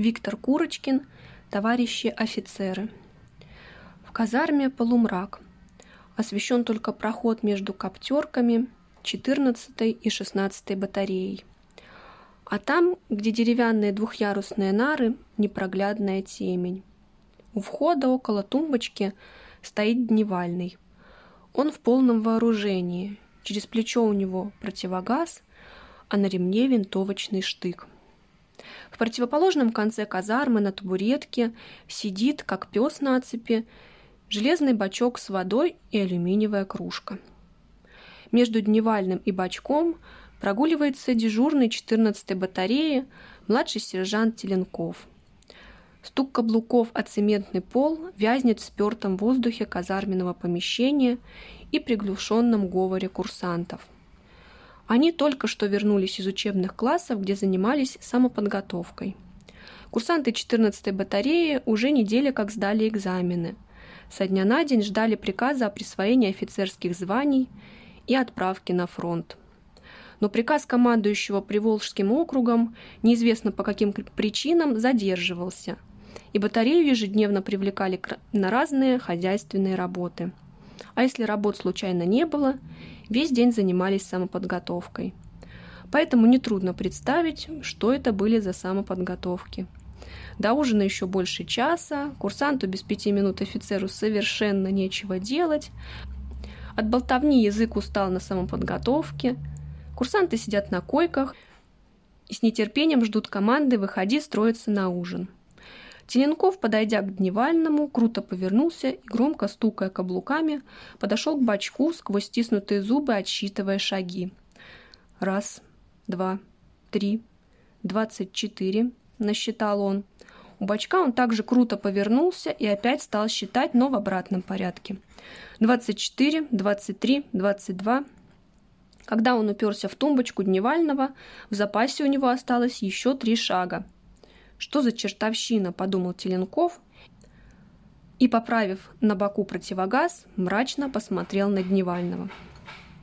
Виктор Курочкин, товарищи офицеры. В казарме полумрак. Освещен только проход между коптерками 14 и 16 батареей. А там, где деревянные двухъярусные нары, непроглядная темень. У входа около тумбочки стоит дневальный. Он в полном вооружении. Через плечо у него противогаз, а на ремне винтовочный штык. В противоположном конце казармы на табуретке сидит, как пес на цепи, железный бачок с водой и алюминиевая кружка. Между дневальным и бачком прогуливается дежурный 14-й батареи младший сержант Теленков. Стук каблуков о цементный пол вязнет в спертом воздухе казарменного помещения и приглушенном говоре курсантов – они только что вернулись из учебных классов, где занимались самоподготовкой. Курсанты 14-й батареи уже неделя как сдали экзамены. Со дня на день ждали приказа о присвоении офицерских званий и отправке на фронт. Но приказ командующего Приволжским округом неизвестно по каким причинам задерживался, и батарею ежедневно привлекали на разные хозяйственные работы. А если работ случайно не было, весь день занимались самоподготовкой. Поэтому нетрудно представить, что это были за самоподготовки. До ужина еще больше часа, курсанту без пяти минут офицеру совершенно нечего делать, от болтовни язык устал на самоподготовке, курсанты сидят на койках и с нетерпением ждут команды «Выходи строиться на ужин». Теленков, подойдя к дневальному, круто повернулся и, громко стукая каблуками, подошел к бачку, сквозь стиснутые зубы отсчитывая шаги. Раз, два, три, двадцать четыре, насчитал он. У бачка он также круто повернулся и опять стал считать, но в обратном порядке. Двадцать четыре, двадцать три, двадцать два. Когда он уперся в тумбочку дневального, в запасе у него осталось еще три шага – что за чертовщина, подумал Теленков и, поправив на боку противогаз, мрачно посмотрел на Дневального.